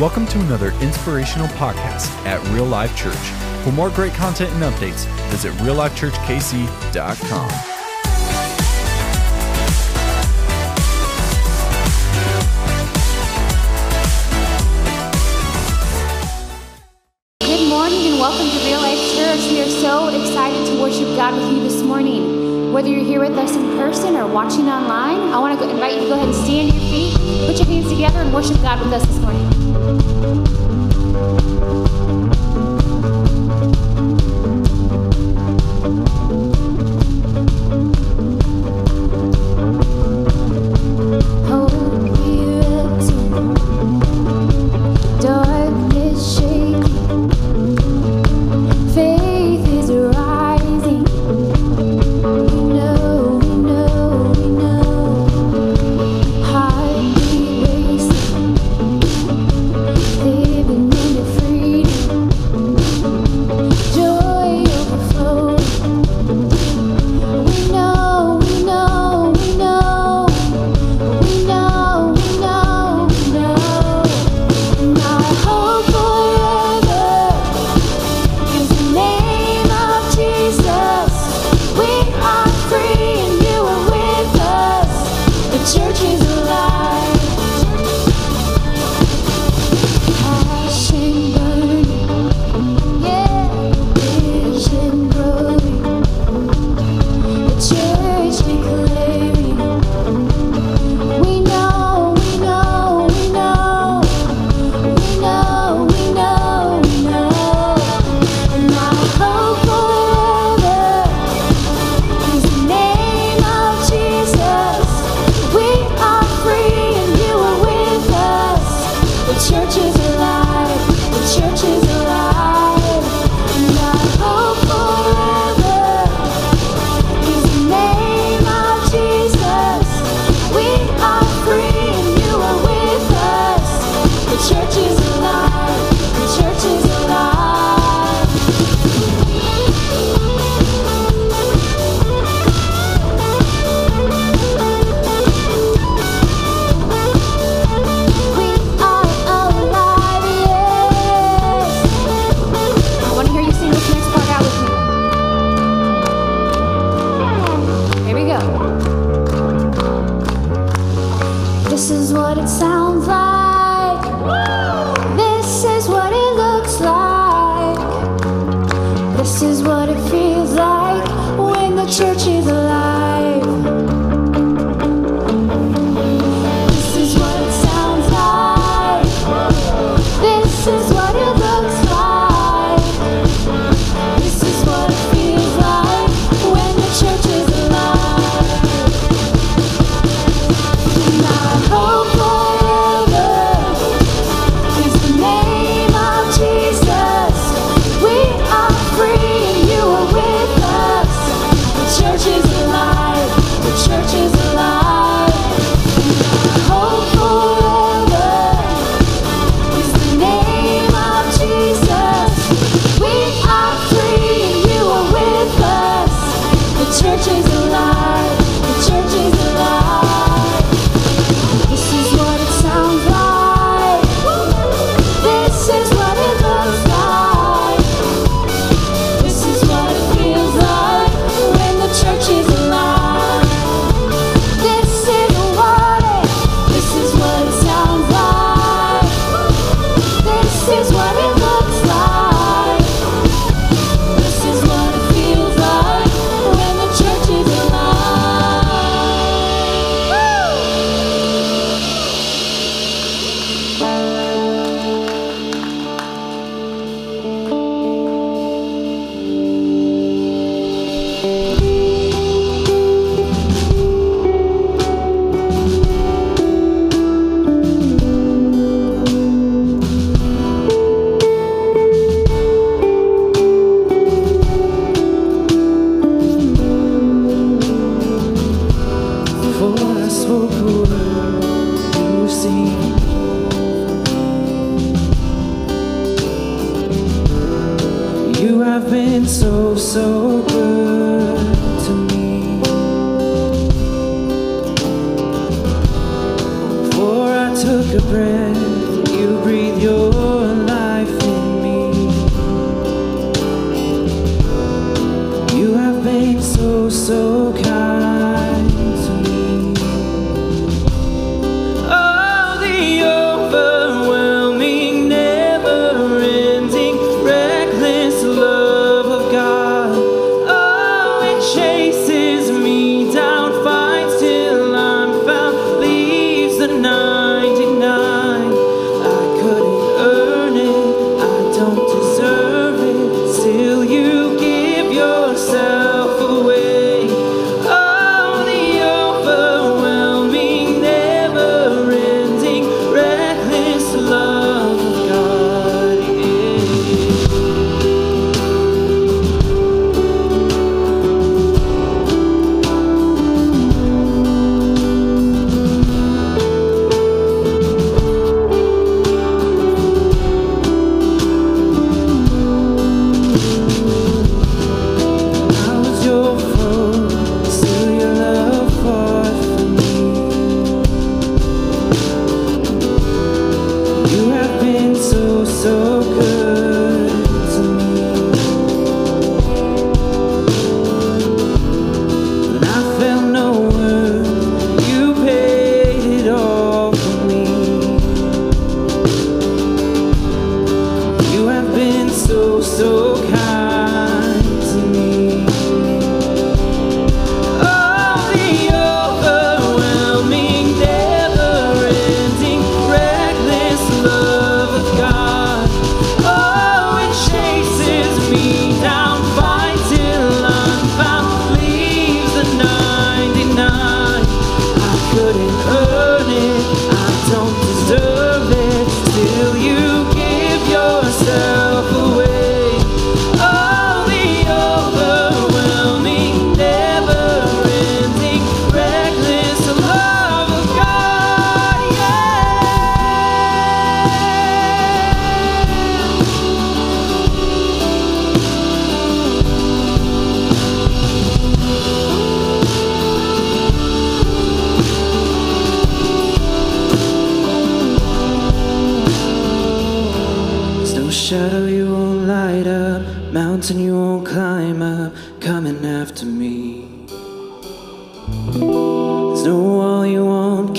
Welcome to another inspirational podcast at Real Life Church. For more great content and updates, visit reallifechurchkc.com. Good morning and welcome to Real Life Church. We are so excited to worship God with you this morning. Whether you're here with us in person or watching online, I want to invite you to go ahead and stand on your feet, put your hands together, and worship God with us this morning.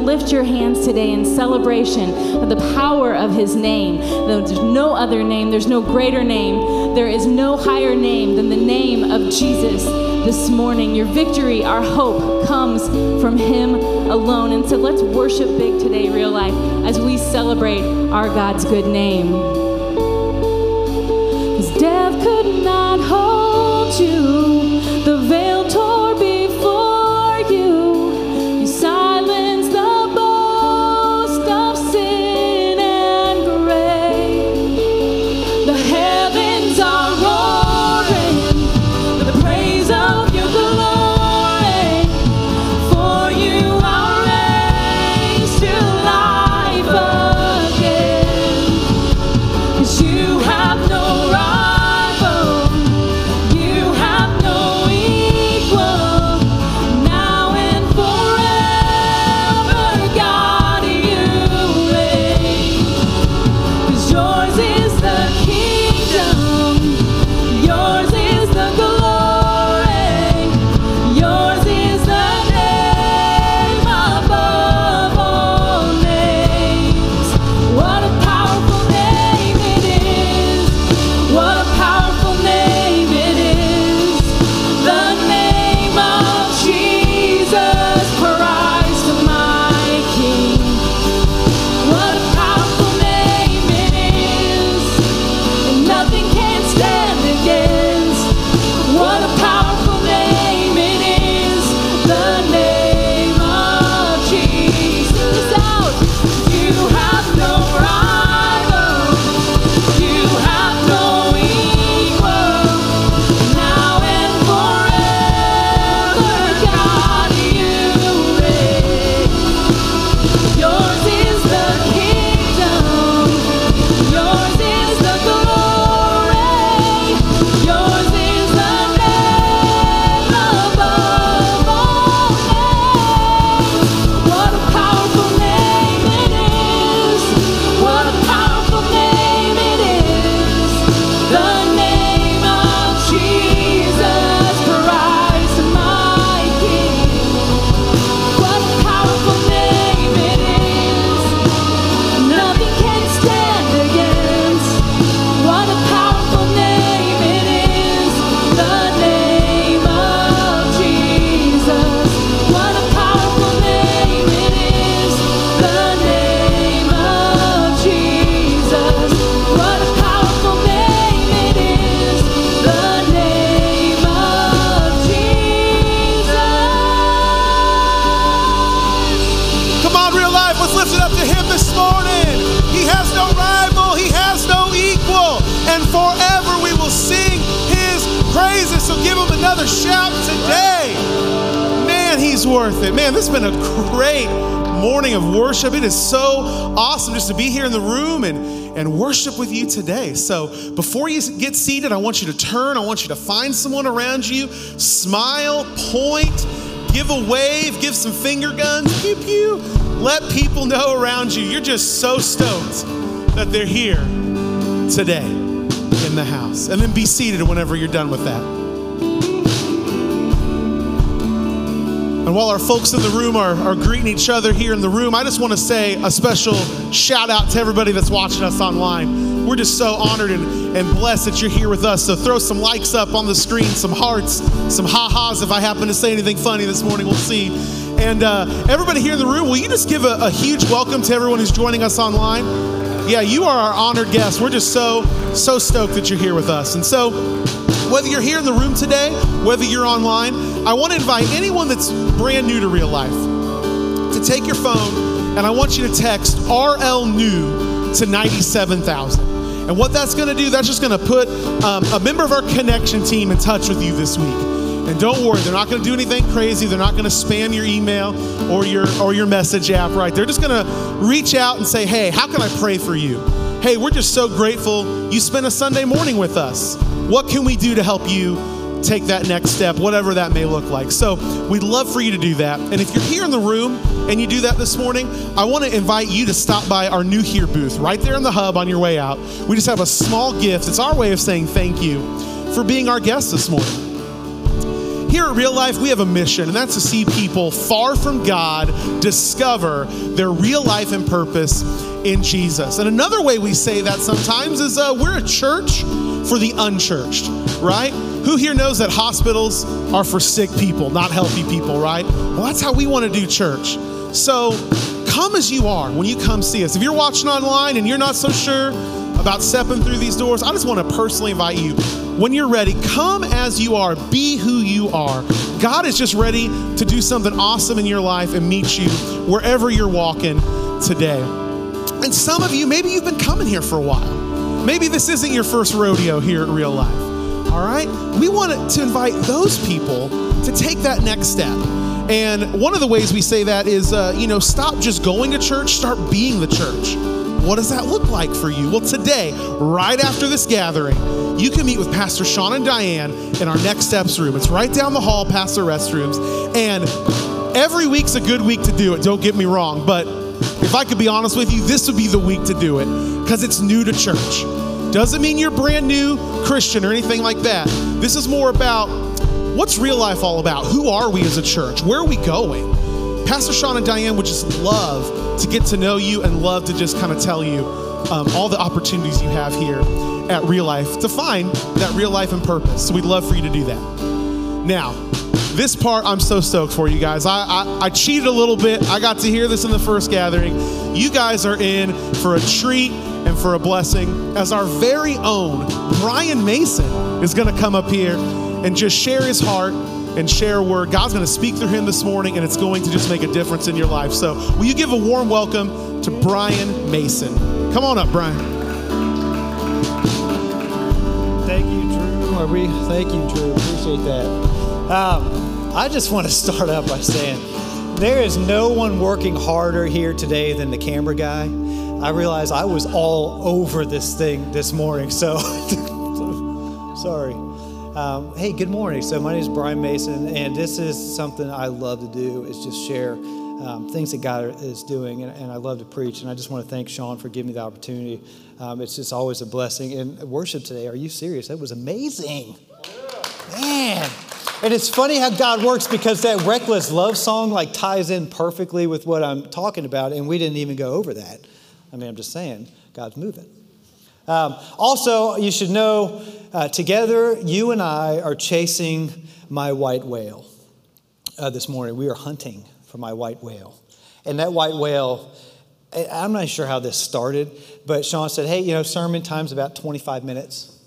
Lift your hands today in celebration of the power of his name. There's no other name, there's no greater name, there is no higher name than the name of Jesus this morning. Your victory, our hope, comes from Him alone. And so let's worship big today, real life, as we celebrate our God's good name. Death could not hold you, give him another shout today. Man, he's worth it. Man, this has been a great morning of worship. It is so awesome just to be here in the room and, and worship with you today. So before you get seated, I want you to turn. I want you to find someone around you, smile, point, give a wave, give some finger guns, pew pew. Let people know around you you're just so stoked that they're here today in the house. And then be seated whenever you're done with that. And while our folks in the room are, are greeting each other here in the room, I just want to say a special shout out to everybody that's watching us online. We're just so honored and, and blessed that you're here with us. So throw some likes up on the screen, some hearts, some ha-has if I happen to say anything funny this morning. We'll see. And uh, everybody here in the room, will you just give a, a huge welcome to everyone who's joining us online? Yeah, you are our honored guests. We're just so, so stoked that you're here with us. And so, whether you're here in the room today, whether you're online, I want to invite anyone that's brand new to real life to take your phone and I want you to text RL new to 97,000. And what that's going to do, that's just going to put um, a member of our connection team in touch with you this week. And don't worry, they're not going to do anything crazy. They're not going to spam your email or your or your message app, right? They're just going to reach out and say, "Hey, how can I pray for you?" Hey, we're just so grateful you spent a Sunday morning with us. What can we do to help you take that next step, whatever that may look like. So we'd love for you to do that. And if you're here in the room and you do that this morning, I want to invite you to stop by our new here booth right there in the hub on your way out. We just have a small gift. It's our way of saying thank you for being our guest this morning. Here at Real Life, we have a mission, and that's to see people far from God discover their real life and purpose in Jesus. And another way we say that sometimes is uh, we're a church for the unchurched, right? Who here knows that hospitals are for sick people, not healthy people, right? Well, that's how we want to do church. So come as you are when you come see us. If you're watching online and you're not so sure about stepping through these doors, I just want to personally invite you. When you're ready, come as you are, be who you are. God is just ready to do something awesome in your life and meet you wherever you're walking today. And some of you, maybe you've been coming here for a while. Maybe this isn't your first rodeo here at Real Life. All right? We want to invite those people to take that next step. And one of the ways we say that is, uh, you know, stop just going to church, start being the church. What does that look like for you? Well, today, right after this gathering, you can meet with Pastor Sean and Diane in our Next Steps room. It's right down the hall past the restrooms. And every week's a good week to do it, don't get me wrong. But if I could be honest with you, this would be the week to do it because it's new to church. Doesn't mean you're brand new Christian or anything like that. This is more about what's real life all about? Who are we as a church? Where are we going? Pastor Sean and Diane would just love to get to know you and love to just kind of tell you um, all the opportunities you have here at Real Life to find that real life and purpose. So we'd love for you to do that. Now, this part I'm so stoked for you guys. I, I, I cheated a little bit. I got to hear this in the first gathering. You guys are in for a treat and for a blessing as our very own Brian Mason is going to come up here and just share his heart and share a word. God's going to speak through him this morning, and it's going to just make a difference in your life. So, will you give a warm welcome to Brian Mason? Come on up, Brian. Thank you, Drew. Are we? Thank you, Drew. Appreciate that. Um, I just want to start out by saying there is no one working harder here today than the camera guy. I realized I was all over this thing this morning, so sorry. Um, hey, good morning. So my name is Brian Mason, and this is something I love to do is just share um, things that God is doing, and, and, I love to preach. And I just want to thank Sean for giving me the opportunity. Um, it's just always a blessing. And worship today, are you serious? That was amazing, man. And it's funny how God works because that reckless love song like ties in perfectly with what I'm talking about, and we didn't even go over that. I mean, I'm just saying, God's moving. Um, also, you should know uh, together, you and I are chasing my white whale uh, this morning. We are hunting for my white whale. And that white whale, I'm not sure how this started, but Sean said, hey, you know, sermon time's about 25 minutes.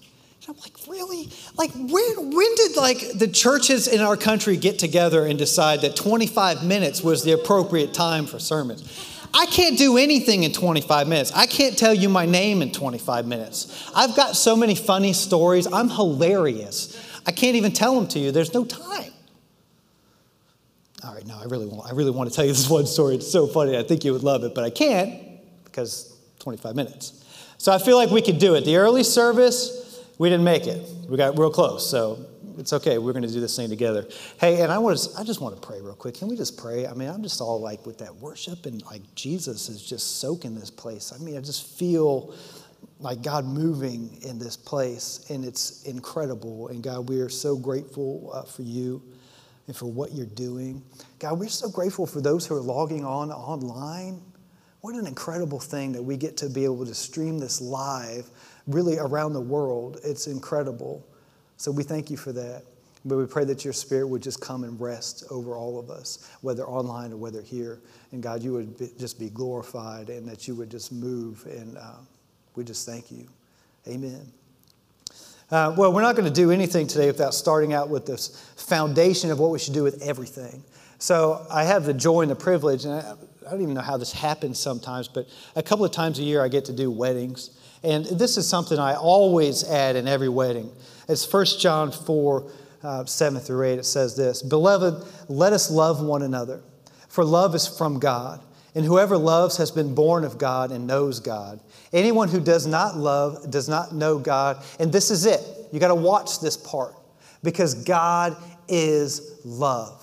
And I'm like, really? Like, when, when did like the churches in our country get together and decide that 25 minutes was the appropriate time for sermons? I can't do anything in 25 minutes. I can't tell you my name in 25 minutes. I've got so many funny stories. I'm hilarious. I can't even tell them to you. There's no time. All right, no, I really want, I really want to tell you this one story. It's so funny. I think you would love it, but I can't because 25 minutes. So I feel like we could do it. The early service, we didn't make it. We got real close. So it's okay. We're going to do this thing together. Hey, and I was I just want to pray real quick. Can we just pray? I mean, I'm just all like with that worship and like Jesus is just soaking this place. I mean, I just feel like God moving in this place, and it's incredible. And God, we are so grateful uh, for you and for what you're doing. God, we're so grateful for those who are logging on online. What an incredible thing that we get to be able to stream this live really around the world. It's incredible. So we thank you for that. But we pray that your spirit would just come and rest over all of us, whether online or whether here. And God, you would be, just be glorified and that you would just move. And uh, we just thank you. Amen. Uh, well, we're not going to do anything today without starting out with this foundation of what we should do with everything. So I have the joy and the privilege, and I, I don't even know how this happens sometimes, but a couple of times a year I get to do weddings. And this is something I always add in every wedding. It's 1 John 4, uh, 7 through 8. It says this Beloved, let us love one another, for love is from God. And whoever loves has been born of God and knows God. Anyone who does not love does not know God. And this is it. You got to watch this part. because God is love.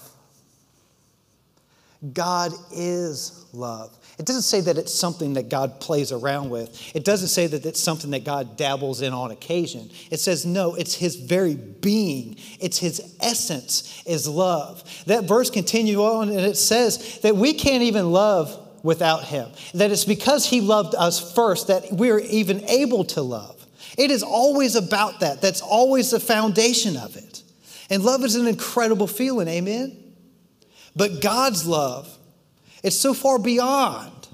God is love. It doesn't say that it's something that God plays around with. It doesn't say that it's something that God dabbles in on occasion. It says, no, it's his very being, it's his essence is love. That verse continues on and it says that we can't even love without him, that it's because he loved us first that we're even able to love. It is always about that. That's always the foundation of it. And love is an incredible feeling, amen? But God's love, it's so far beyond.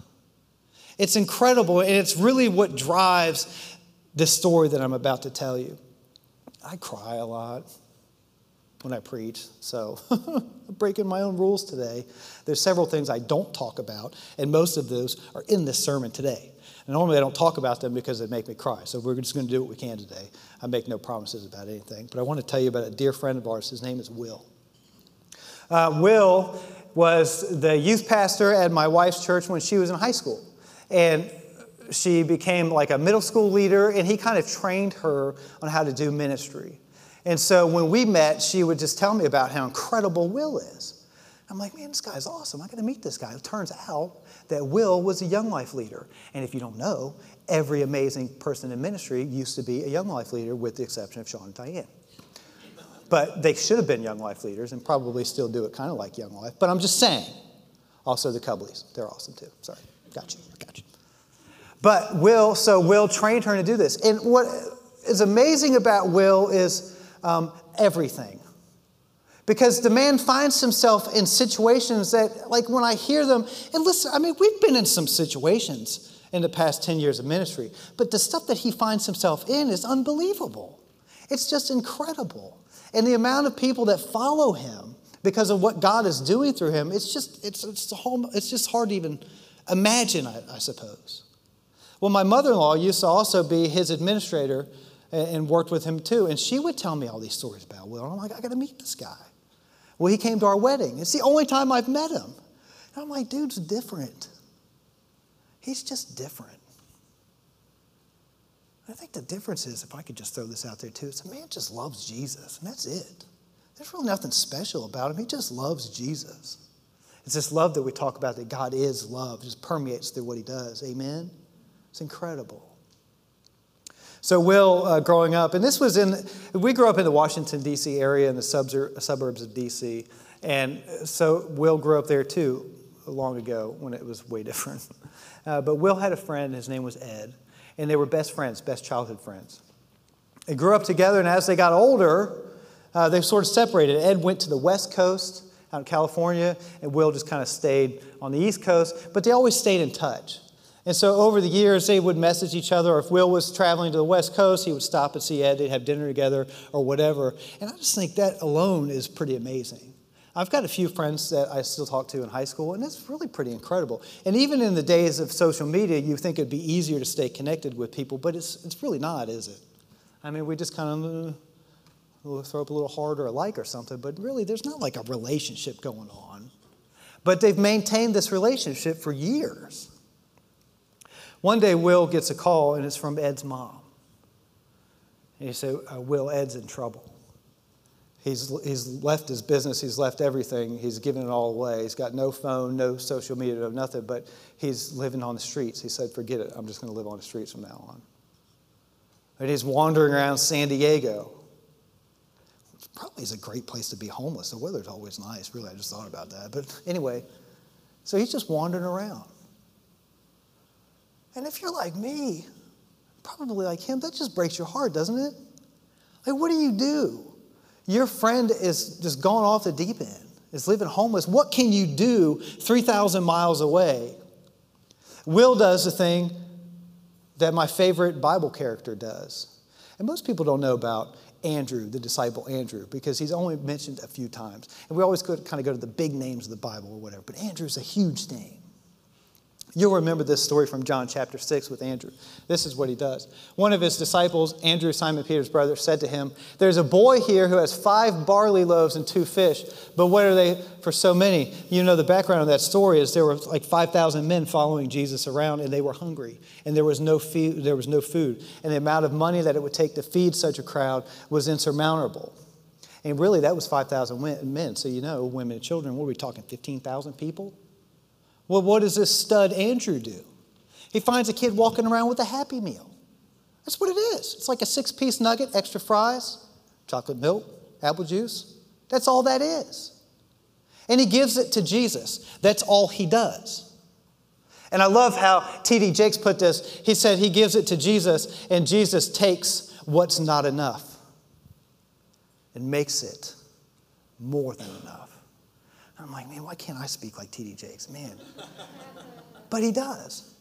It's incredible, and it's really what drives this story that I'm about to tell you. I cry a lot when I preach, so I'm breaking my own rules today. There's several things I don't talk about, and most of those are in this sermon today. And normally I don't talk about them because they make me cry. So we're just going to do what we can today. I make no promises about anything. But I want to tell you about a dear friend of ours. His name is Will. Uh, Will was the youth pastor at my wife's church when she was in high school. And she became like a middle school leader, and he kind of trained her on how to do ministry. And so when we met, she would just tell me about how incredible Will is. I'm like, man, this guy's awesome. I got to meet this guy. It turns out that Will was a Young Life leader. And if you don't know, every amazing person in ministry used to be a Young Life leader, with the exception of Sean and Diane. But they should have been Young Life leaders and probably still do it kind of like Young Life. But I'm just saying. Also, the Cubblies, they're awesome too. Sorry, got you, got you. But Will, so Will trained her to do this. And what is amazing about Will is um, everything. Because the man finds himself in situations that, like when I hear them, and listen, I mean, we've been in some situations in the past 10 years of ministry, but the stuff that he finds himself in is unbelievable. It's just incredible. And the amount of people that follow him because of what God is doing through him, it's just, it's, it's, whole, it's just hard to even imagine, I, I suppose. Well, my mother in law used to also be his administrator and, and worked with him too. And she would tell me all these stories about Will. And I'm like, I got to meet this guy. Well, he came to our wedding. It's the only time I've met him. And I'm like, dude's different. He's just different. I think the difference is, if I could just throw this out there too, it's a man just loves Jesus, and that's it. There's really nothing special about him. He just loves Jesus. It's this love that we talk about that God is love, just permeates through what he does. Amen? It's incredible. So, Will, uh, growing up, and this was in, we grew up in the Washington, D.C. area in the suburbs of D.C. And so, Will grew up there too, long ago when it was way different. Uh, but Will had a friend, his name was Ed and they were best friends, best childhood friends. They grew up together, and as they got older, uh, they sort of separated. Ed went to the West Coast out in California, and Will just kind of stayed on the East Coast, but they always stayed in touch. And so over the years, they would message each other, or if Will was traveling to the West Coast, he would stop and see Ed, they'd have dinner together or whatever. And I just think that alone is pretty amazing. I've got a few friends that I still talk to in high school, and it's really pretty incredible. And even in the days of social media, you think it'd be easier to stay connected with people, but it's, it's really not, is it? I mean, we just kind of uh, throw up a little heart or a like or something, but really, there's not like a relationship going on. But they've maintained this relationship for years. One day, Will gets a call, and it's from Ed's mom. And he said, uh, Will, Ed's in trouble. He's, he's left his business, he's left everything, he's given it all away. He's got no phone, no social media, no nothing, but he's living on the streets. He said, Forget it, I'm just going to live on the streets from now on. And he's wandering around San Diego. Probably is a great place to be homeless. The weather's always nice, really. I just thought about that. But anyway, so he's just wandering around. And if you're like me, probably like him, that just breaks your heart, doesn't it? Like, what do you do? Your friend is just gone off the deep end, is living homeless. What can you do 3,000 miles away? Will does the thing that my favorite Bible character does. And most people don't know about Andrew, the disciple Andrew, because he's only mentioned a few times. And we always kind of go to the big names of the Bible or whatever. But Andrew's a huge name. You'll remember this story from John chapter 6 with Andrew. This is what he does. One of his disciples, Andrew, Simon Peter's brother, said to him, There's a boy here who has five barley loaves and two fish, but what are they for so many? You know, the background of that story is there were like 5,000 men following Jesus around, and they were hungry, and there was, no food, there was no food. And the amount of money that it would take to feed such a crowd was insurmountable. And really, that was 5,000 men. So, you know, women and children, what are we talking, 15,000 people? Well, what does this stud Andrew do? He finds a kid walking around with a Happy Meal. That's what it is. It's like a six piece nugget, extra fries, chocolate milk, apple juice. That's all that is. And he gives it to Jesus. That's all he does. And I love how T.D. Jakes put this. He said he gives it to Jesus, and Jesus takes what's not enough and makes it more than enough. I'm like, man, why can't I speak like T.D. Jakes? Man. but he does.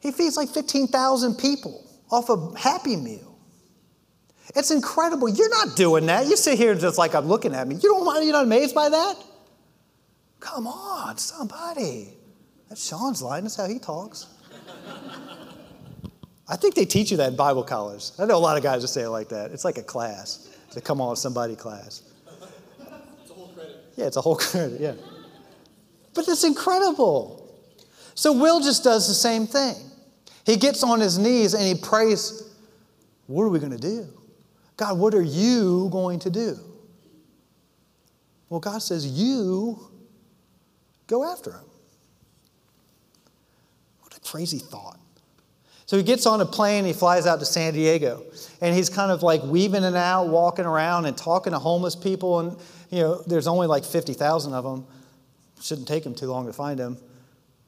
He feeds like 15,000 people off a Happy Meal. It's incredible. You're not doing that. You sit here just like I'm looking at me. You don't you're not amazed by that? Come on, somebody. That's Sean's line. That's how he talks. I think they teach you that in Bible college. I know a lot of guys that say it like that. It's like a class. It's a come on somebody class. It's a whole credit. Yeah, it's a whole credit, yeah. But it's incredible. So Will just does the same thing. He gets on his knees and he prays, What are we going to do? God, what are you going to do? Well, God says, You go after him. What a crazy thought. So he gets on a plane, he flies out to San Diego, and he's kind of like weaving and out, walking around and talking to homeless people. And, you know, there's only like 50,000 of them. Shouldn't take him too long to find them.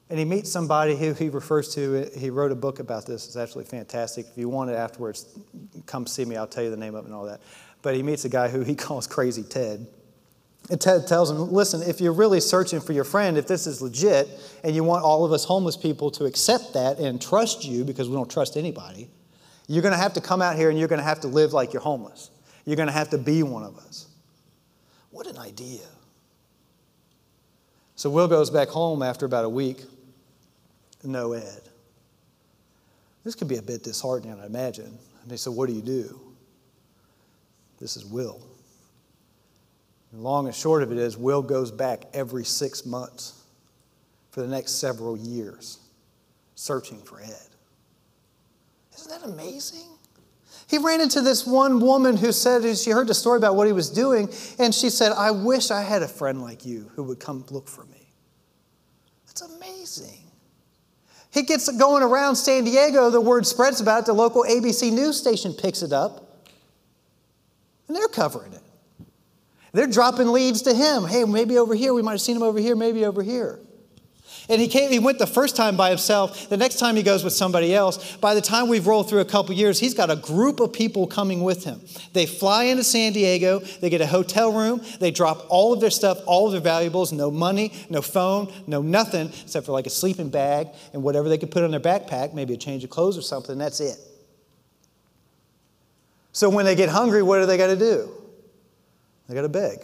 And he meets somebody who he refers to, he wrote a book about this. It's actually fantastic. If you want it afterwards, come see me. I'll tell you the name of it and all that. But he meets a guy who he calls Crazy Ted. And Ted tells him, listen, if you're really searching for your friend, if this is legit, and you want all of us homeless people to accept that and trust you, because we don't trust anybody, you're going to have to come out here and you're going to have to live like you're homeless. You're going to have to be one of us. What an idea. So Will goes back home after about a week. No Ed. This could be a bit disheartening, I imagine. And they said, What do you do? This is Will. Long and short of it is, Will goes back every six months for the next several years searching for Ed. Isn't that amazing? He ran into this one woman who said, she heard the story about what he was doing, and she said, I wish I had a friend like you who would come look for me. That's amazing. He gets going around San Diego, the word spreads about it, the local ABC news station picks it up, and they're covering it. They're dropping leads to him. Hey, maybe over here, we might have seen him over here, maybe over here. And he came, he went the first time by himself. The next time he goes with somebody else. By the time we've rolled through a couple years, he's got a group of people coming with him. They fly into San Diego, they get a hotel room, they drop all of their stuff, all of their valuables, no money, no phone, no nothing, except for like a sleeping bag and whatever they could put on their backpack, maybe a change of clothes or something, that's it. So when they get hungry, what do they got to do? They got to beg.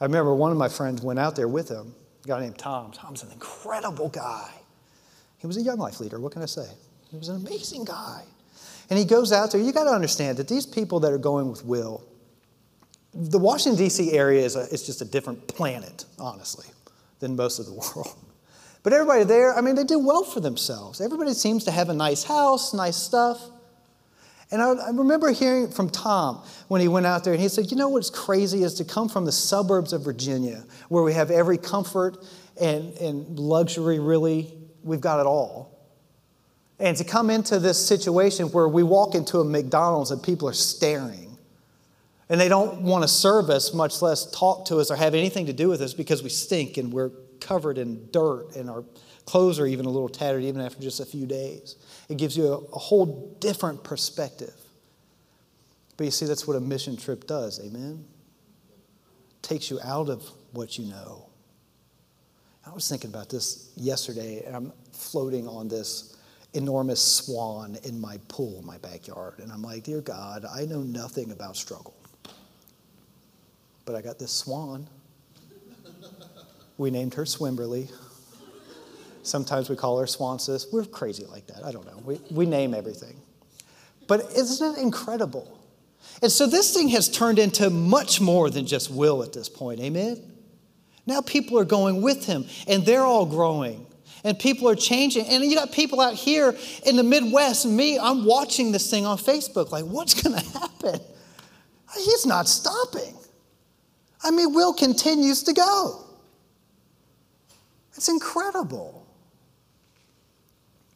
I remember one of my friends went out there with him, a guy named Tom. Tom's an incredible guy. He was a young life leader, what can I say? He was an amazing guy. And he goes out there. You got to understand that these people that are going with Will, the Washington, D.C. area is, a, is just a different planet, honestly, than most of the world. But everybody there, I mean, they do well for themselves. Everybody seems to have a nice house, nice stuff. And I, I, remember hearing from Tom when he went out there, and he said, You know what's crazy is to come from the suburbs of Virginia, where we have every comfort and, and luxury, really, we've got it all. And to come into this situation where we walk into a McDonald's and people are staring, and they don't want to serve us, much less talk to us or have anything to do with us because we stink and we're covered in dirt and our clothes are even a little tattered even after just a few days. It gives you a, a, whole different perspective. But you see, that's what a mission trip does, amen? takes you out of what you know. I was thinking about this yesterday, and I'm floating on this enormous swan in my pool in my backyard. And I'm like, Dear God, I know nothing about struggle. But I got this swan. We named her Swimberly. Sometimes we call her Swansis. We're crazy like that. I don't know. We, we name everything. But isn't it incredible? And so this thing has turned into much more than just Will at this point. Amen? Now people are going with him and they're all growing. And people are changing. And you got people out here in the Midwest, me, I'm watching this thing on Facebook, like, what's going to happen? He's not stopping. I mean, Will continues to go. It's incredible.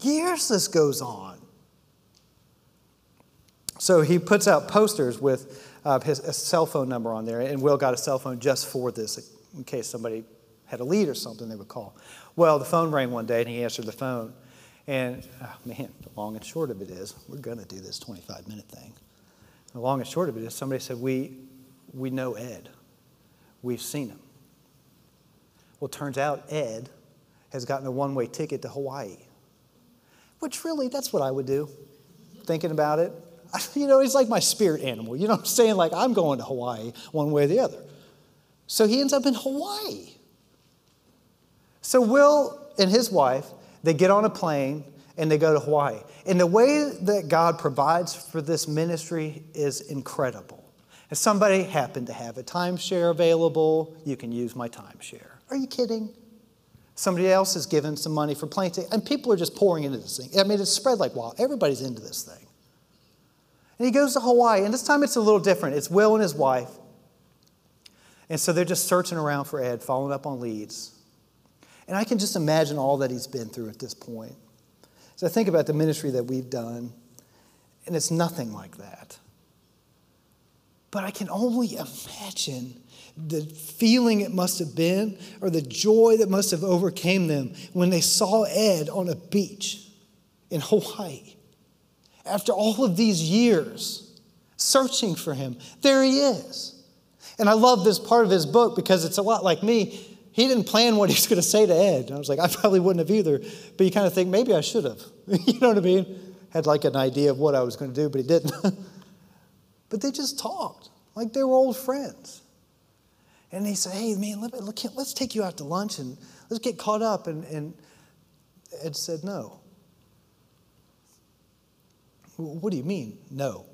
Years this goes on. So he puts out posters with uh, his cell phone number on there, and Will got a cell phone just for this, in case somebody had a lead or something they would call. Well, the phone rang one day, and he answered the phone. And oh man, the long and short of it is, we're going to do this 25 minute thing. The long and short of it is, somebody said, We, we know Ed. We've seen him. Well, turns out Ed has gotten a one way ticket to Hawaii, which really, that's what I would do, thinking about it. You know, he's like my spirit animal. You know what I'm saying? Like, I'm going to Hawaii one way or the other. So he ends up in Hawaii. So Will and his wife, they get on a plane and they go to Hawaii. And the way that God provides for this ministry is incredible. If somebody happened to have a timeshare available, you can use my timeshare. Are you kidding? Somebody else has given some money for planting, and people are just pouring into this thing. I mean, it's spread like wild. Everybody's into this thing. And he goes to Hawaii, and this time it's a little different. It's Will and his wife. And so they're just searching around for Ed, following up on leads. And I can just imagine all that he's been through at this point. So I think about the ministry that we've done, and it's nothing like that. But I can only imagine the feeling it must have been or the joy that must have overcame them when they saw Ed on a beach in Hawaii. After all of these years searching for him, there he is. And I love this part of his book because it's a lot like me. He didn't plan what he was going to say to Ed. And I was like, I probably wouldn't have either. But you kind of think, maybe I should have. you know what I mean? Had like an idea of what I was going to do, but he didn't. but they just talked like they were old friends. And he said, Hey, man, let, let's take you out to lunch and let's get caught up. And, and Ed said, No. What do you mean, no?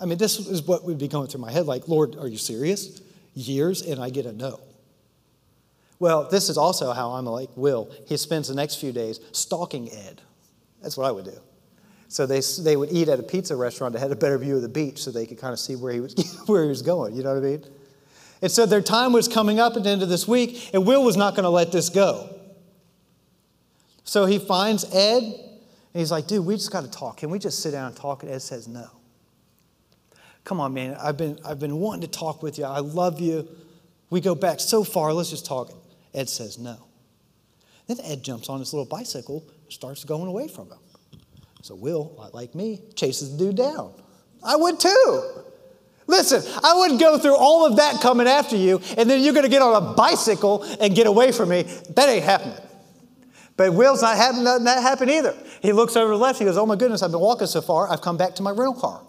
I mean, this is what would be going through my head like, Lord, are you serious? Years and I get a no. Well, this is also how I'm like Will. He spends the next few days stalking Ed. That's what I would do. So they, they would eat at a pizza restaurant that had a better view of the beach so they could kind of see where he was, where he was going. You know what I mean? And so their time was coming up at the end of this week, and Will was not going to let this go. So he finds Ed, and he's like, dude, we just got to talk. Can we just sit down and talk? And Ed says, no. Come on, man. I've been, I've been wanting to talk with you. I love you. We go back so far. Let's just talk. Ed says no. Then Ed jumps on his little bicycle starts going away from him. So Will, like me, chases the dude down. I would too. Listen, I wouldn't go through all of that coming after you, and then you're going to get on a bicycle and get away from me. That ain't happening. But Will's not having that happen either. He looks over to the left. He goes, "Oh my goodness, I've been walking so far. I've come back to my rental car."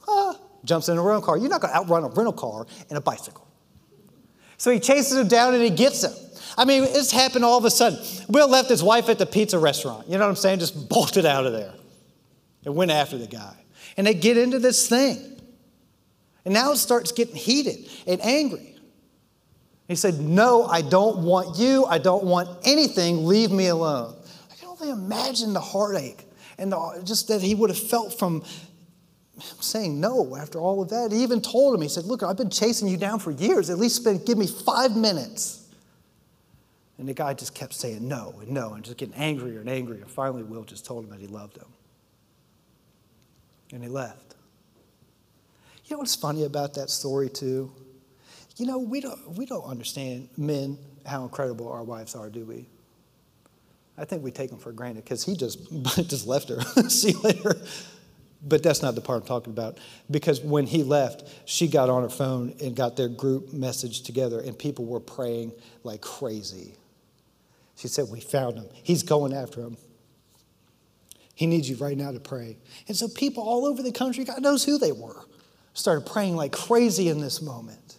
Huh. Jumps in a rental car. You're not going to outrun a rental car and a bicycle. So he chases him down and he gets him. I mean, it's happened all of a sudden. Will left his wife at the pizza restaurant. You know what I'm saying? Just bolted out of there and went after the guy. And they get into this thing. And now it starts getting heated and angry. He said, No, I don't want you. I don't want anything. Leave me alone. I can only imagine the heartache and the, just that he would have felt from saying no after all of that. He even told him, He said, Look, I've been chasing you down for years. At least spend, give me five minutes. And the guy just kept saying no and no and just getting angrier and angrier. And finally, Will just told him that he loved him. And he left. You know what's funny about that story, too? You know, we don't, we don't understand, men, how incredible our wives are, do we? I think we take them for granted because he just, just left her. See you later. But that's not the part I'm talking about. Because when he left, she got on her phone and got their group message together, and people were praying like crazy. She said, We found him. He's going after him. He needs you right now to pray. And so people all over the country, God knows who they were, started praying like crazy in this moment.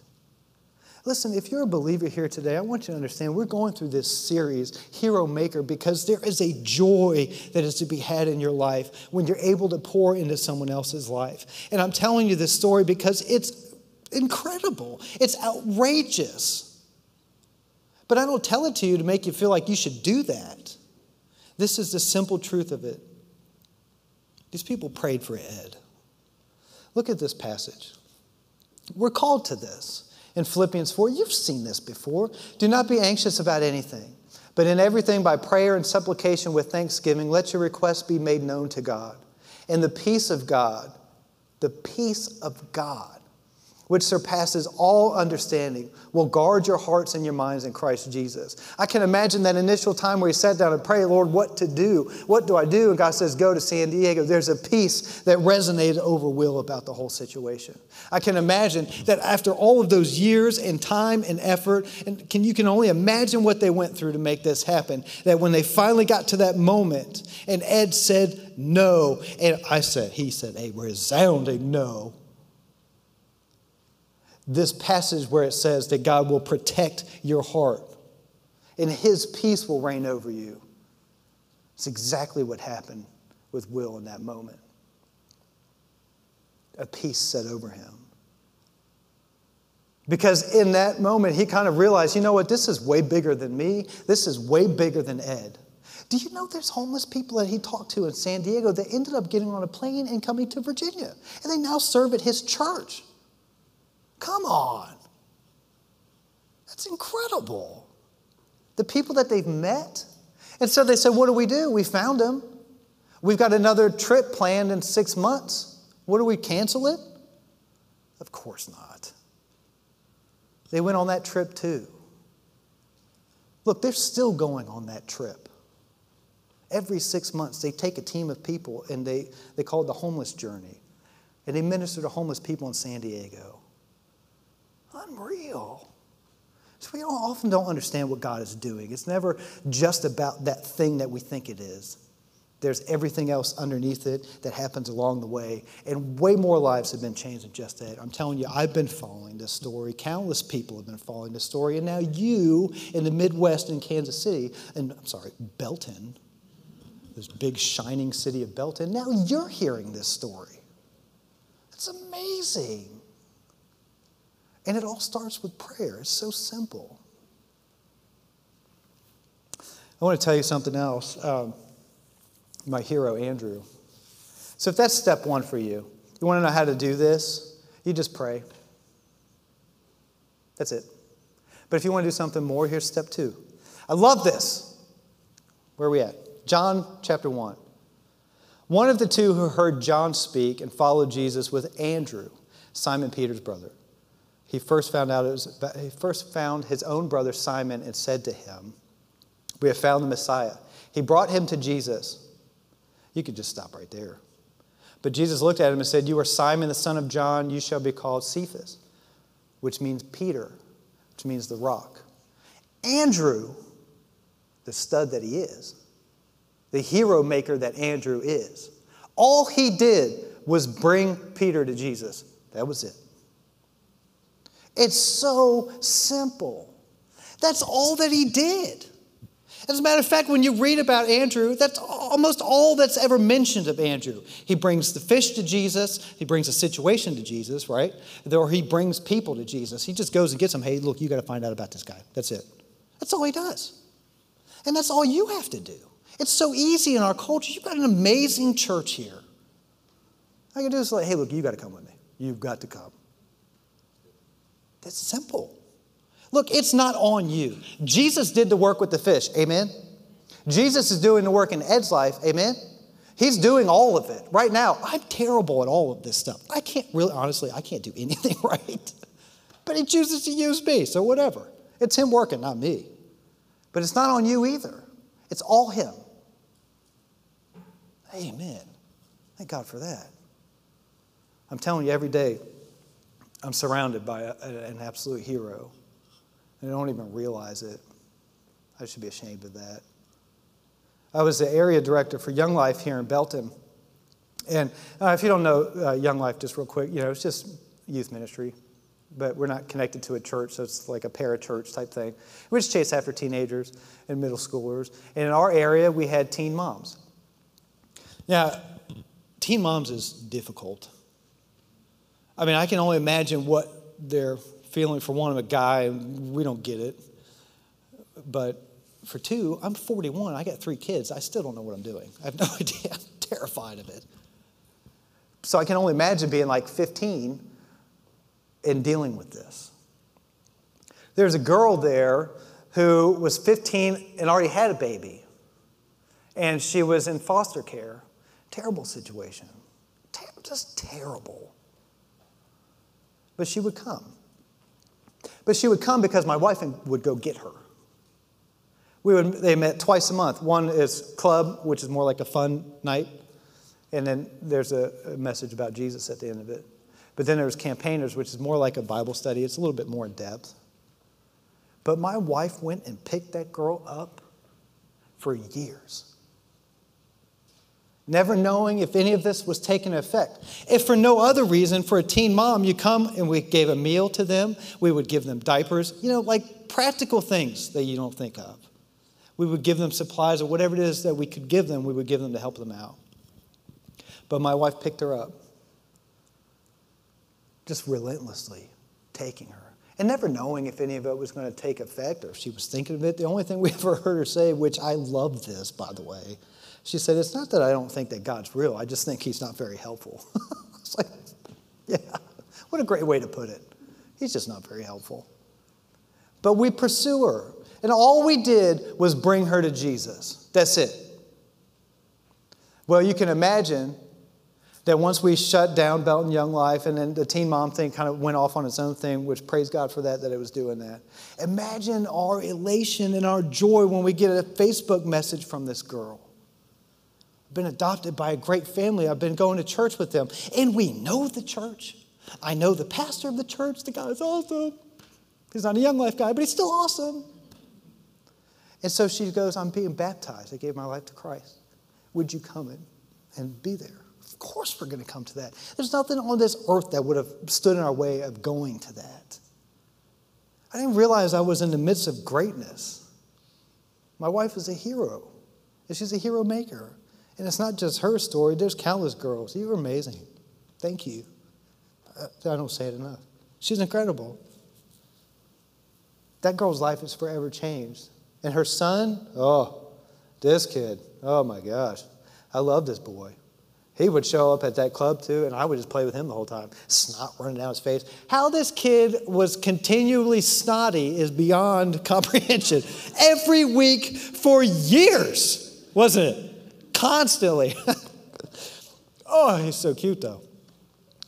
Listen, if you're a believer here today, I want you to understand we're going through this series, Hero Maker, because there is a joy that is to be had in your life when you're able to pour into someone else's life. And I'm telling you this story because it's incredible, it's outrageous. But I don't tell it to you to make you feel like you should do that. This is the simple truth of it. These people prayed for Ed. Look at this passage. We're called to this. In Philippians 4, you've seen this before. Do not be anxious about anything, but in everything by prayer and supplication with thanksgiving, let your requests be made known to God. And the peace of God, the peace of God, which surpasses all understanding, will guard your hearts and your minds in Christ Jesus. I can imagine that initial time where he sat down and prayed, Lord, what to do? What do I do? And God says, Go to San Diego. There's a peace that resonated over Will about the whole situation. I can imagine that after all of those years and time and effort, and can, you can only imagine what they went through to make this happen, that when they finally got to that moment and Ed said no, and I said, he said a resounding no this passage where it says that God will protect your heart and his peace will reign over you. It's exactly what happened with Will in that moment. A peace set over him. Because in that moment, he kind of realized, you know what, this is way bigger than me. This is way bigger than Ed. Do you know there's homeless people that he talked to in San Diego that ended up getting on a plane and coming to Virginia? And they now serve at his church. Come on. That's incredible. The people that they've met. And so they said, What do we do? We found him. We've got another trip planned in six months. What do we cancel it? Of course not. They went on that trip too. Look, they're still going on that trip. Every six months, they take a team of people and they, they call it the homeless journey. And they minister to homeless people in San Diego. Unreal. So we don't, often don't understand what God is doing. It's never just about that thing that we think it is. There's everything else underneath it that happens along the way. And way more lives have been changed than just that. I'm telling you, I've been following this story. Countless people have been following this story. And now you in the Midwest in Kansas City, and I'm sorry, Belton, this big shining city of Belton, now you're hearing this story. It's amazing. And it all starts with prayer. It's so simple. I want to tell you something else. Um, my hero, Andrew. So, if that's step one for you, you want to know how to do this, you just pray. That's it. But if you want to do something more, here's step two. I love this. Where are we at? John chapter 1. One of the two who heard John speak and followed Jesus was Andrew, Simon Peter's brother. He first found out was, he first found his own brother Simon and said to him, "We have found the Messiah." He brought him to Jesus. You could just stop right there. But Jesus looked at him and said, "You are Simon the son of John, you shall be called Cephas," which means Peter, which means the rock. Andrew, the stud that he is, the hero maker that Andrew is. All he did was bring Peter to Jesus. That was it. It's so simple. That's all that he did. As a matter of fact, when you read about Andrew, that's almost all that's ever mentioned of Andrew. He brings the fish to Jesus, he brings a situation to Jesus, right? Or he brings people to Jesus. He just goes and gets them. Hey, look, you got to find out about this guy. That's it. That's all he does. And that's all you have to do. It's so easy in our culture. You've got an amazing church here. I can do is like, hey, look, you got to come with me. You've got to come. That's simple. Look, it's not on you. Jesus did the work with the fish. Amen. Jesus is doing the work in Ed's life. Amen. He's doing all of it. Right now, I'm terrible at all of this stuff. I can't really, honestly, I can't do anything right. But he chooses to use me, so whatever. It's him working, not me. But it's not on you either. It's all him. Amen. Thank God for that. I'm telling you every day, I'm surrounded by a, an absolute hero. I don't even realize it. I should be ashamed of that. I was the area director for Young Life here in Belton. And uh, if you don't know uh, Young Life, just real quick, you know, it's just youth ministry, but we're not connected to a church, so it's like a parachurch type thing. We just chase after teenagers and middle schoolers. And in our area, we had teen moms. Now, teen moms is difficult. I mean, I can only imagine what they're feeling for one of a guy, we don't get it. But for two, I'm 41. I got three kids. I still don't know what I'm doing. I have no idea. I'm terrified of it. So I can only imagine being like 15 and dealing with this. There's a girl there who was 15 and already had a baby, and she was in foster care. Terrible situation. Ter- just terrible. But she would come. But she would come because my wife would go get her. We would, they met twice a month. One is club, which is more like a fun night, and then there's a, message about Jesus at the end of it. But then there's campaigners, which is more like a Bible study. It's a little bit more in depth. But my wife went and picked that girl up for years never knowing if any of this was taking effect. If for no other reason, for a teen mom, you come and we gave a meal to them, we would give them diapers, you know, like practical things that you don't think of. We would give them supplies or whatever it is that we could give them, we would give them to help them out. But my wife picked her up, just relentlessly taking her. And never knowing if any of it was going to take effect or if she was thinking of it. The only thing we ever heard her say, which I love this, by the way, she said, It's not that I don't think that God's real, I just think he's not very helpful. it's like, yeah, what a great way to put it. He's just not very helpful. But we pursue her. And all we did was bring her to Jesus. That's it. Well, you can imagine that once we shut down Belton Young Life and then the teen mom thing kind of went off on its own thing, which praise God for that, that it was doing that. Imagine our elation and our joy when we get a Facebook message from this girl been adopted by a great family. I've been going to church with them. And we know the church. I know the pastor of the church. The guy is awesome. He's not a young life guy, but he's still awesome. And so she goes, I'm being baptized. I gave my life to Christ. Would you come in and be there? Of course, we're going to come to that. There's nothing on this earth that would have stood in our way of going to that. I didn't realize I was in the midst of greatness. My wife is a hero, and she's a hero maker. And it's not just her story, there's countless girls. You're amazing. Thank you. Uh, I don't say it enough. She's incredible. That girl's life is forever changed. And her son, oh, this kid, oh my gosh. I love this boy. He would show up at that club too, and I would just play with him the whole time. Snot running down his face. How this kid was continually snotty is beyond comprehension. Every week for years, wasn't it? Constantly. oh, he's so cute, though.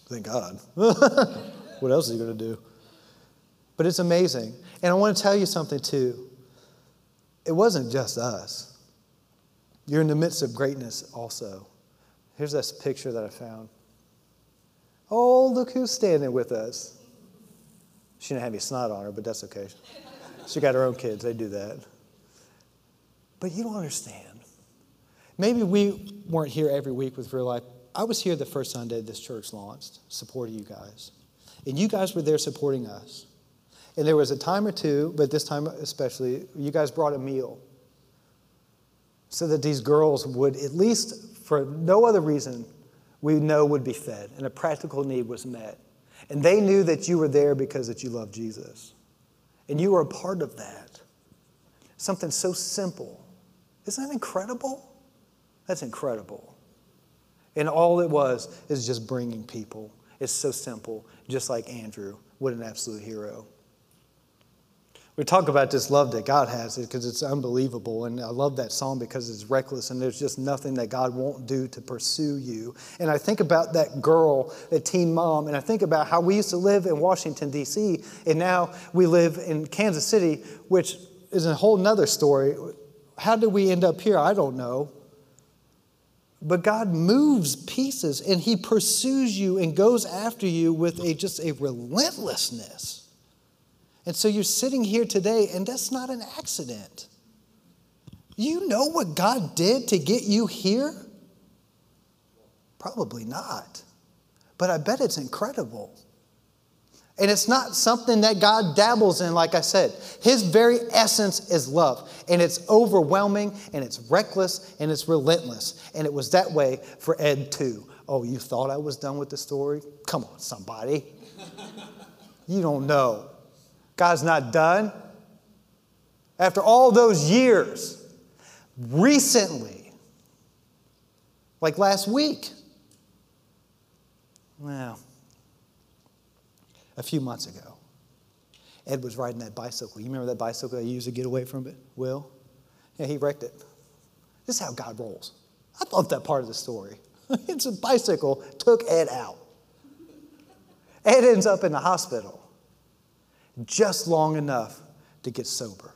Thank God. what else is he going to do? But it's amazing. And I want to tell you something, too. It wasn't just us, you're in the midst of greatness also. Here's this picture that I found. Oh, look who's standing with us. She didn't have any snot on her, but that's okay. She got her own kids, they do that. But you don't understand. Maybe we weren't here every week with Real Life. I was here the first Sunday this church launched, supporting you guys. And you guys were there supporting us. And there was a time or two, but this time especially, you guys brought a meal so that these girls would, at least for no other reason, we know would be fed and a practical need was met. And they knew that you were there because that you loved Jesus. And you were a part of that. Something so simple. Isn't that incredible? That's incredible. And all it was is just bringing people. It's so simple, just like Andrew. What an absolute hero. We talk about this love that God has because it's unbelievable. And I love that song because it's reckless and there's just nothing that God won't do to pursue you. And I think about that girl, that teen mom, and I think about how we used to live in Washington, D.C., and now we live in Kansas City, which is a whole nother story. How did we end up here? I don't know. But God moves pieces and he pursues you and goes after you with a just a relentlessness. And so you're sitting here today and that's not an accident. You know what God did to get you here? Probably not. But I bet it's incredible. And it's not something that God dabbles in, like I said. His very essence is love. And it's overwhelming, and it's reckless, and it's relentless. And it was that way for Ed, too. Oh, you thought I was done with the story? Come on, somebody. you don't know. God's not done. After all those years, recently, like last week, well, a few months ago, Ed was riding that bicycle. You remember that bicycle I used to get away from it? Will? Yeah, he wrecked it. This is how God rolls. I love that part of the story. it's a bicycle took Ed out. Ed ends up in the hospital just long enough to get sober.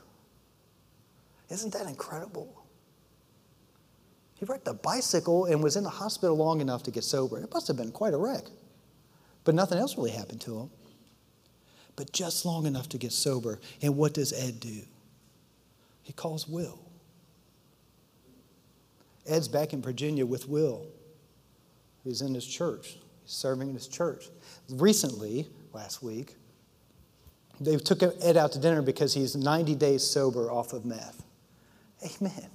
Isn't that incredible? He wrecked a bicycle and was in the hospital long enough to get sober. It must have been quite a wreck. But nothing else really happened to him. But just long enough to get sober. And what does Ed do? He calls Will. Ed's back in Virginia with Will. He's in his church, he's serving in his church. Recently, last week, they took Ed out to dinner because he's 90 days sober off of meth. Amen.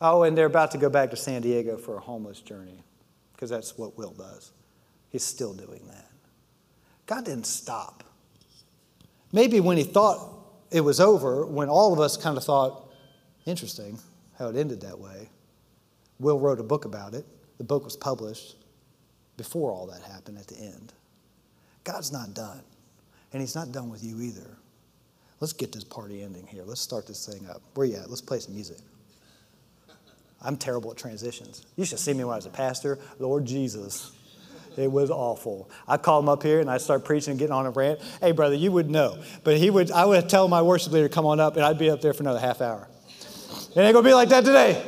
Oh, and they're about to go back to San Diego for a homeless journey because that's what Will does. He's still doing that. God didn't stop. Maybe when he thought it was over, when all of us kind of thought, interesting how it ended that way, Will wrote a book about it. The book was published before all that happened at the end. God's not done, and He's not done with you either. Let's get this party ending here. Let's start this thing up. Where you at? Let's play some music. I'm terrible at transitions. You should see me when I was a pastor. Lord Jesus. It was awful. I call him up here and I start preaching and getting on a rant. Hey, brother, you would know. But he would, I would tell my worship leader come on up and I'd be up there for another half hour. It ain't gonna be like that today.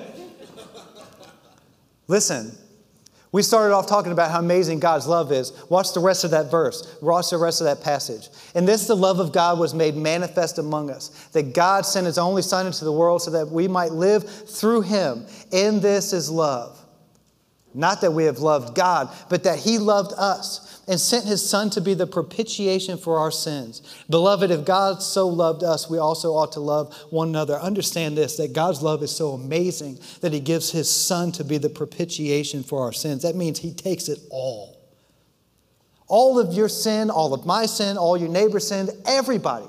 Listen, we started off talking about how amazing God's love is. Watch the rest of that verse. Watch the rest of that passage. And this, the love of God was made manifest among us, that God sent his only Son into the world so that we might live through him. In this is love. Not that we have loved God, but that he loved us and sent his Son to be the propitiation for our sins. Beloved, if God so loved us, we also ought to love one another. Understand this that God's love is so amazing that he gives his Son to be the propitiation for our sins. That means he takes it all. All of your sin, all of my sin, all your neighbor's sin, everybody,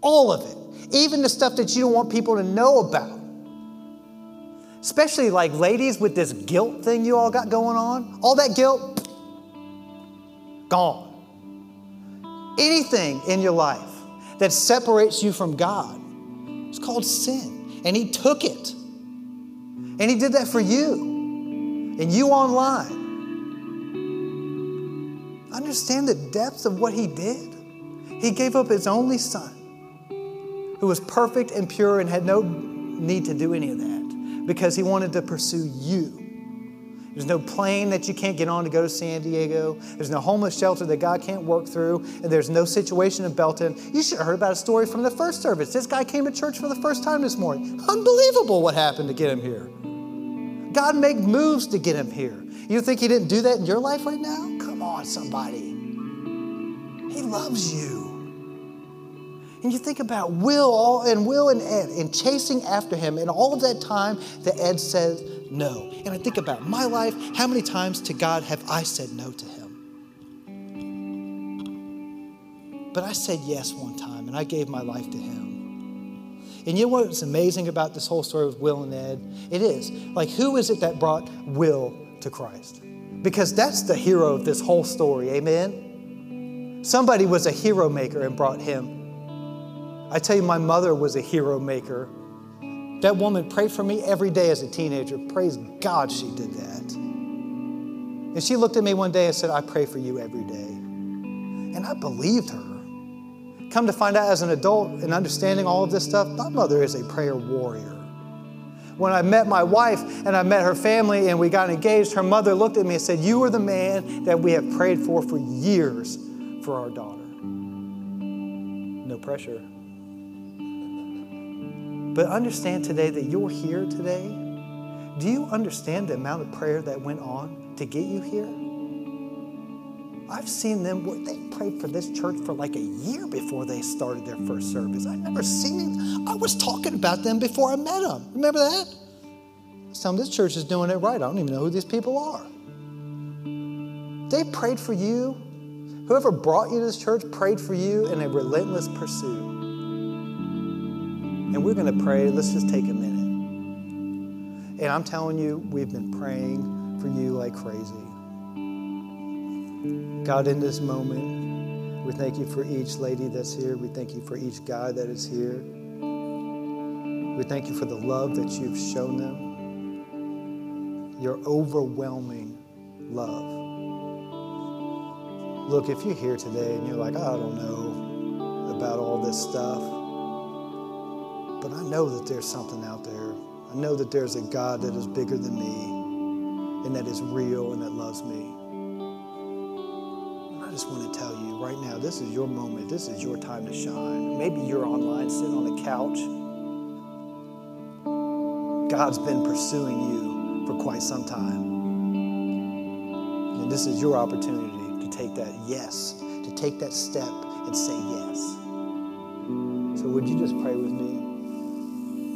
all of it. Even the stuff that you don't want people to know about. Especially like ladies with this guilt thing you all got going on. All that guilt, gone. Anything in your life that separates you from God is called sin. And He took it. And He did that for you. And you online. Understand the depths of what He did. He gave up His only Son, who was perfect and pure and had no need to do any of that because He wanted to pursue you. There's no plane that you can't get on to go to San Diego. There's no homeless shelter that God can't work through. And there's no situation in Belton. You should have heard about a story from the first service. This guy came to church for the first time this morning. Unbelievable what happened to get him here. God made moves to get him here. You think he didn't do that in your life right now? Come on, somebody. He loves you. And you think about Will all, and Will and Ed and chasing after him, and all of that time that Ed says no. And I think about my life, how many times to God have I said no to him? But I said yes one time, and I gave my life to him. And you know what's amazing about this whole story with Will and Ed? It is like, who is it that brought Will to Christ? Because that's the hero of this whole story, amen? Somebody was a hero maker and brought him. I tell you, my mother was a hero maker. That woman prayed for me every day as a teenager. Praise God she did that. And she looked at me one day and said, I pray for you every day. And I believed her. Come to find out as an adult and understanding all of this stuff, my mother is a prayer warrior. When I met my wife and I met her family and we got engaged, her mother looked at me and said, You are the man that we have prayed for for years for our daughter. No pressure. But understand today that you're here today. Do you understand the amount of prayer that went on to get you here? I've seen them, they prayed for this church for like a year before they started their first service. I've never seen them. I was talking about them before I met them. Remember that? Some them this church is doing it right. I don't even know who these people are. They prayed for you. Whoever brought you to this church prayed for you in a relentless pursuit. And we're going to pray. Let's just take a minute. And I'm telling you, we've been praying for you like crazy. God, in this moment, we thank you for each lady that's here. We thank you for each guy that is here. We thank you for the love that you've shown them, your overwhelming love. Look, if you're here today and you're like, I don't know about all this stuff, but I know that there's something out there. I know that there's a God that is bigger than me and that is real and that loves me. And I just want to tell you right now, this is your moment. This is your time to shine. Maybe you're online sitting on a couch. God's been pursuing you for quite some time. And this is your opportunity to take that yes, to take that step and say yes. So would you just pray with me?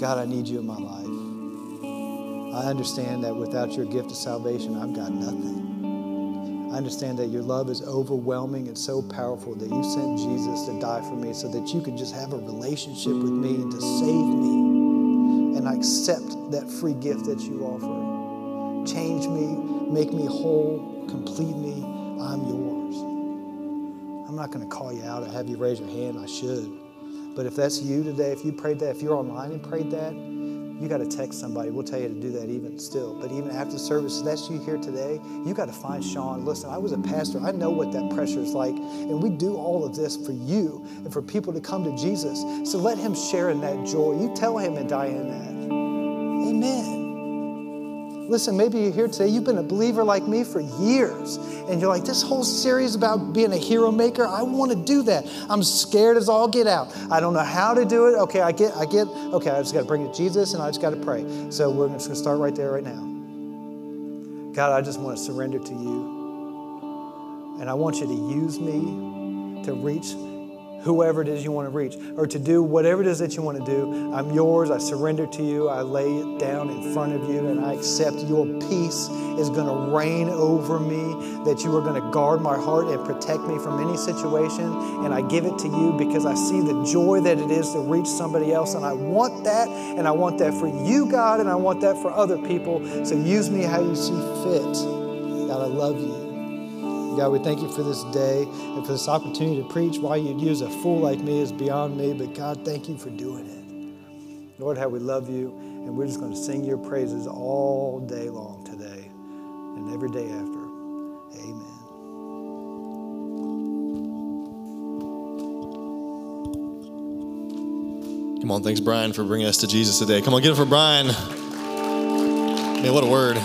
God, I need you in my life. I understand that without your gift of salvation, I've got nothing. I understand that your love is overwhelming and so powerful that you sent Jesus to die for me so that you could just have a relationship with me and to save me. And I accept that free gift that you offer. Change me, make me whole, complete me. I'm yours. I'm not going to call you out or have you raise your hand. I should. But if that's you today, if you prayed that, if you're online and prayed that, you got to text somebody. We'll tell you to do that even still. But even after service, that's you here today, you got to find Sean. Listen, I was a pastor. I know what that pressure is like. And we do all of this for you and for people to come to Jesus. So let him share in that joy. You tell him and Diane that. Amen. Listen, maybe you're here today, you've been a believer like me for years, and you're like, this whole series about being a hero maker, I want to do that. I'm scared as all get out. I don't know how to do it. Okay, I get, I get, okay, I just got to bring it to Jesus and I just got to pray. So we're just going to start right there, right now. God, I just want to surrender to you. And I want you to use me to reach whoever it is you want to reach or to do whatever it is that you want to do. I'm yours. I surrender to you. I lay it down in front of you and I accept your peace is going to reign over me, that you are going to guard my heart and protect me from any situation. And I give it to you because I see the joy that it is to reach somebody else. And I want that. And I want that for you, God. And I want that for other people. So use me how you see fit. God, I love you. God, we thank you for this day and for this opportunity to preach. Why you'd use a fool like me is beyond me, but God, thank you for doing it. Lord, how we love you, and we're just going to sing your praises all day long today and every day after. Amen. Come on, thanks, Brian, for bringing us to Jesus today. Come on, get it for Brian. Man, what a word.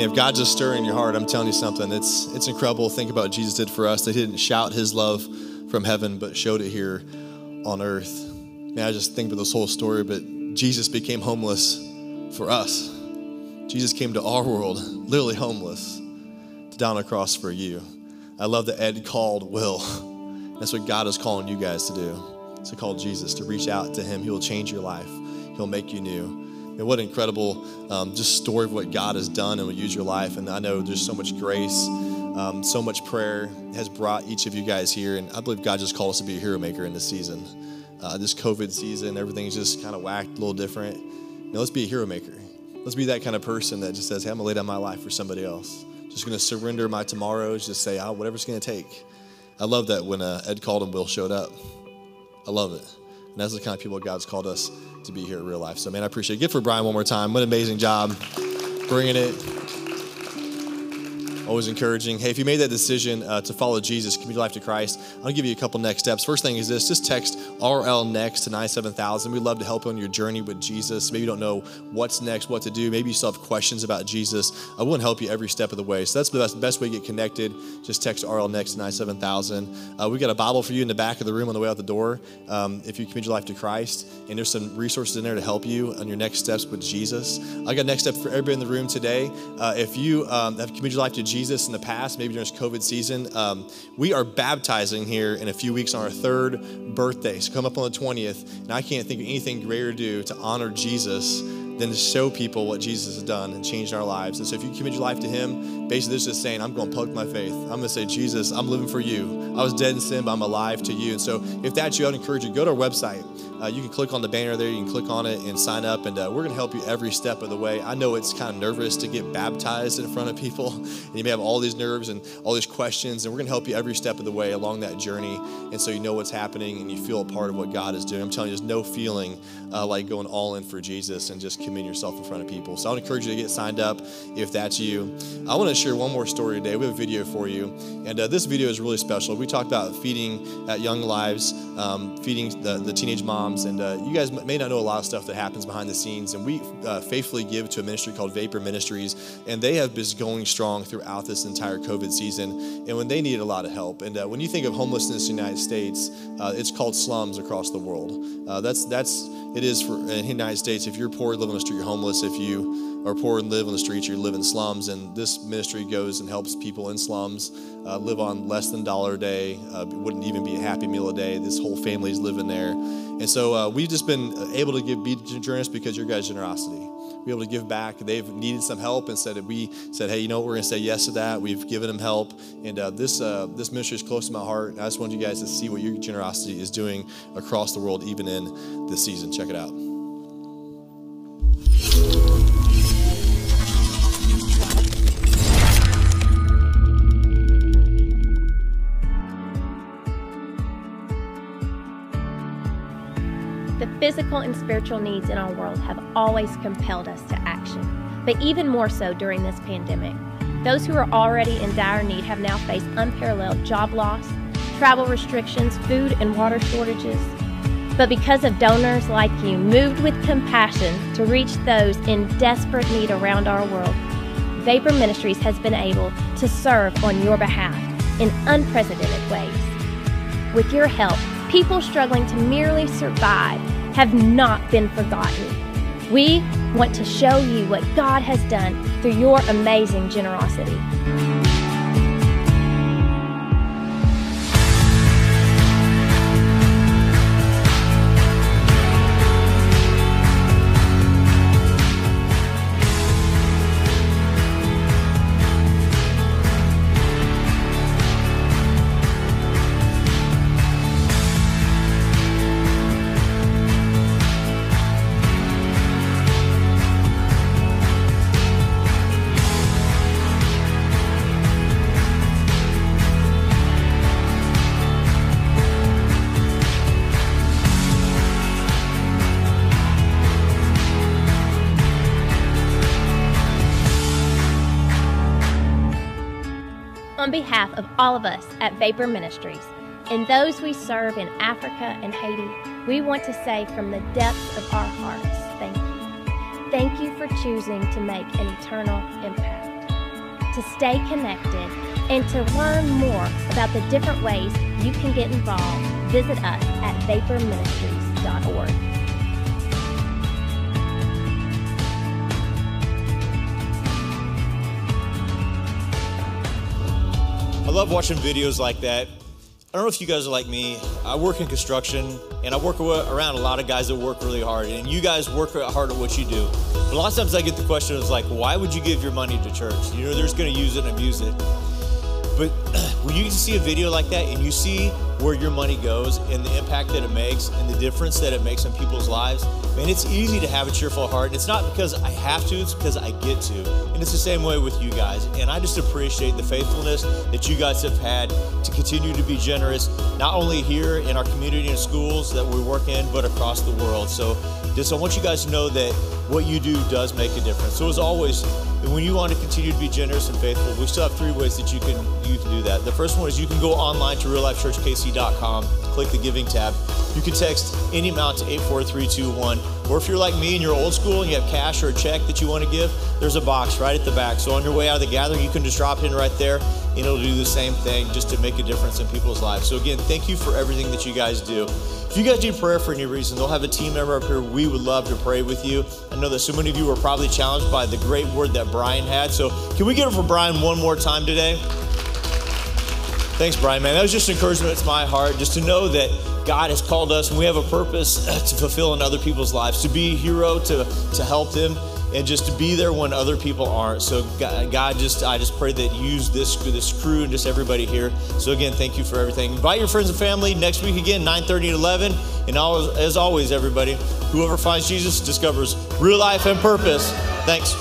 If God's just stirring your heart, I'm telling you something. It's it's incredible. Think about what Jesus did for us. That He didn't shout His love from heaven, but showed it here on earth. Man, I just think about this whole story. But Jesus became homeless for us. Jesus came to our world, literally homeless, to die on a cross for you. I love that Ed called Will. That's what God is calling you guys to do. To call Jesus, to reach out to Him. He will change your life. He'll make you new. And what an incredible um, just story of what God has done and will use your life. And I know there's so much grace, um, so much prayer has brought each of you guys here. And I believe God just called us to be a hero maker in this season. Uh, this COVID season, everything's just kind of whacked, a little different. Now let's be a hero maker. Let's be that kind of person that just says, hey, I'm going to lay down my life for somebody else. Just going to surrender my tomorrows, just say, oh, whatever it's going to take. I love that when uh, Ed called and Will showed up. I love it. And that's the kind of people God's called us to be here in real life. So, man, I appreciate it. Give for Brian one more time. What an amazing job bringing it. Always encouraging. Hey, if you made that decision uh, to follow Jesus, commit your life to Christ, I'll give you a couple next steps. First thing is this just text RL next to 97000. We'd love to help you on your journey with Jesus. Maybe you don't know what's next, what to do. Maybe you still have questions about Jesus. I want to help you every step of the way. So that's the best, best way to get connected. Just text RL next to 97000. Uh, we've got a Bible for you in the back of the room on the way out the door um, if you commit your life to Christ. And there's some resources in there to help you on your next steps with Jesus. I got next step for everybody in the room today. Uh, if you um, have committed your life to Jesus, Jesus in the past, maybe during this COVID season. Um, we are baptizing here in a few weeks on our third birthday. So come up on the 20th, and I can't think of anything greater to do to honor Jesus than to show people what Jesus has done and changed our lives. And so if you commit your life to Him, basically this is saying, I'm going to plug my faith. I'm going to say, Jesus, I'm living for you. I was dead in sin, but I'm alive to you. And so if that's you, I'd encourage you, go to our website. Uh, you can click on the banner there, you can click on it and sign up, and uh, we're going to help you every step of the way. I know it's kind of nervous to get baptized in front of people, and you may have all these nerves and all these questions, and we're going to help you every step of the way along that journey. And so you know what's happening and you feel a part of what God is doing. I'm telling you, there's no feeling uh, like going all in for Jesus and just committing yourself in front of people. So I would encourage you to get signed up if that's you. I want to share one more story today. We have a video for you, and uh, this video is really special. We talked about feeding at Young Lives, um, feeding the, the teenage moms, and uh, you guys may not know a lot of stuff that happens behind the scenes. And we uh, faithfully give to a ministry called Vapor Ministries, and they have been going strong throughout this entire COVID season, and when they needed a lot of help. And uh, when you think of homelessness in the United States, uh, it's called slums across the world. Uh, that's that's it is for in the United States. If you're poor, live on the street, you're homeless. If you are poor and live on the streets, you live in slums. And this ministry goes and helps people in slums uh, live on less than dollar a day. Uh, wouldn't even be a happy meal a day. This whole family's living there. And so uh, we've just been able to give be generous because your guys' generosity. Be able to give back. They've needed some help, and said we said, "Hey, you know, what? we're going to say yes to that." We've given them help, and uh, this uh, this ministry is close to my heart. And I just want you guys to see what your generosity is doing across the world, even in this season. Check it out. Physical and spiritual needs in our world have always compelled us to action, but even more so during this pandemic. Those who are already in dire need have now faced unparalleled job loss, travel restrictions, food and water shortages. But because of donors like you, moved with compassion to reach those in desperate need around our world, Vapor Ministries has been able to serve on your behalf in unprecedented ways. With your help, people struggling to merely survive have not been forgotten. We want to show you what God has done through your amazing generosity. Behalf of all of us at Vapor Ministries and those we serve in Africa and Haiti, we want to say from the depths of our hearts, thank you. Thank you for choosing to make an eternal impact. To stay connected and to learn more about the different ways you can get involved, visit us at vaporministries.org. love watching videos like that. I don't know if you guys are like me. I work in construction and I work around a lot of guys that work really hard, and you guys work hard at what you do. But a lot of times I get the question is like, why would you give your money to church? You know, they're just going to use it and abuse it. But when you see a video like that and you see where your money goes and the impact that it makes and the difference that it makes in people's lives, man, it's easy to have a cheerful heart. It's not because I have to, it's because I get to. And it's the same way with you guys. And I just appreciate the faithfulness that you guys have had to continue to be generous, not only here in our community and schools that we work in, but across the world. So just I want you guys to know that what you do does make a difference. So as always, when you want to continue to be generous and faithful, we still have three ways that you can you can do that. The first one is you can go online to reallifechurchkc.com, click the giving tab. You can text any amount to 84321. Or if you're like me and you're old school and you have cash or a check that you want to give, there's a box right at the back. So on your way out of the gathering, you can just drop in right there and it'll do the same thing just to make a difference in people's lives. So again, thank you for everything that you guys do. If you guys need prayer for any reason, they'll have a team member up here. We would love to pray with you. I know that so many of you were probably challenged by the great word that Brian had. So can we get it for Brian one more time today? Thanks, Brian, man. That was just encouragement to my heart, just to know that God has called us and we have a purpose to fulfill in other people's lives, to be a hero, to, to help them, and just to be there when other people aren't. So God, just I just pray that you use this this crew and just everybody here. So again, thank you for everything. Invite your friends and family next week again, 9:30 to 11. And always, as always, everybody, whoever finds Jesus discovers real life and purpose. Thanks.